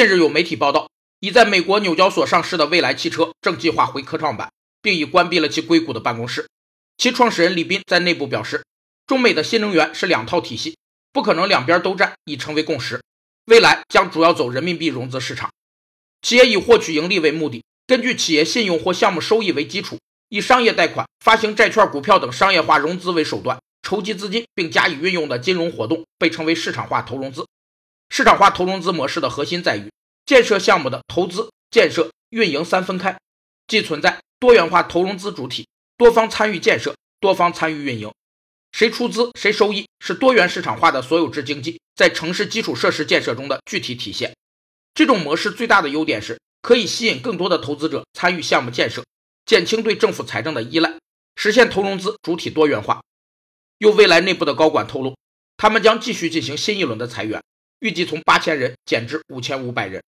近日有媒体报道，已在美国纽交所上市的蔚来汽车正计划回科创板，并已关闭了其硅谷的办公室。其创始人李斌在内部表示，中美的新能源是两套体系，不可能两边都占，已成为共识。未来将主要走人民币融资市场，企业以获取盈利为目的，根据企业信用或项目收益为基础，以商业贷款、发行债券、股票等商业化融资为手段筹集资金并加以运用的金融活动，被称为市场化投融资。市场化投融资模式的核心在于建设项目的投资、建设、运营三分开，即存在多元化投融资主体，多方参与建设，多方参与运营。谁出资谁收益，是多元市场化的所有制经济在城市基础设施建设中的具体体现。这种模式最大的优点是可以吸引更多的投资者参与项目建设，减轻对政府财政的依赖，实现。投融资主体多元化。有未来内部的高管透露，他们将继续进行新一轮的裁员，预计从八千人减至五千五百人。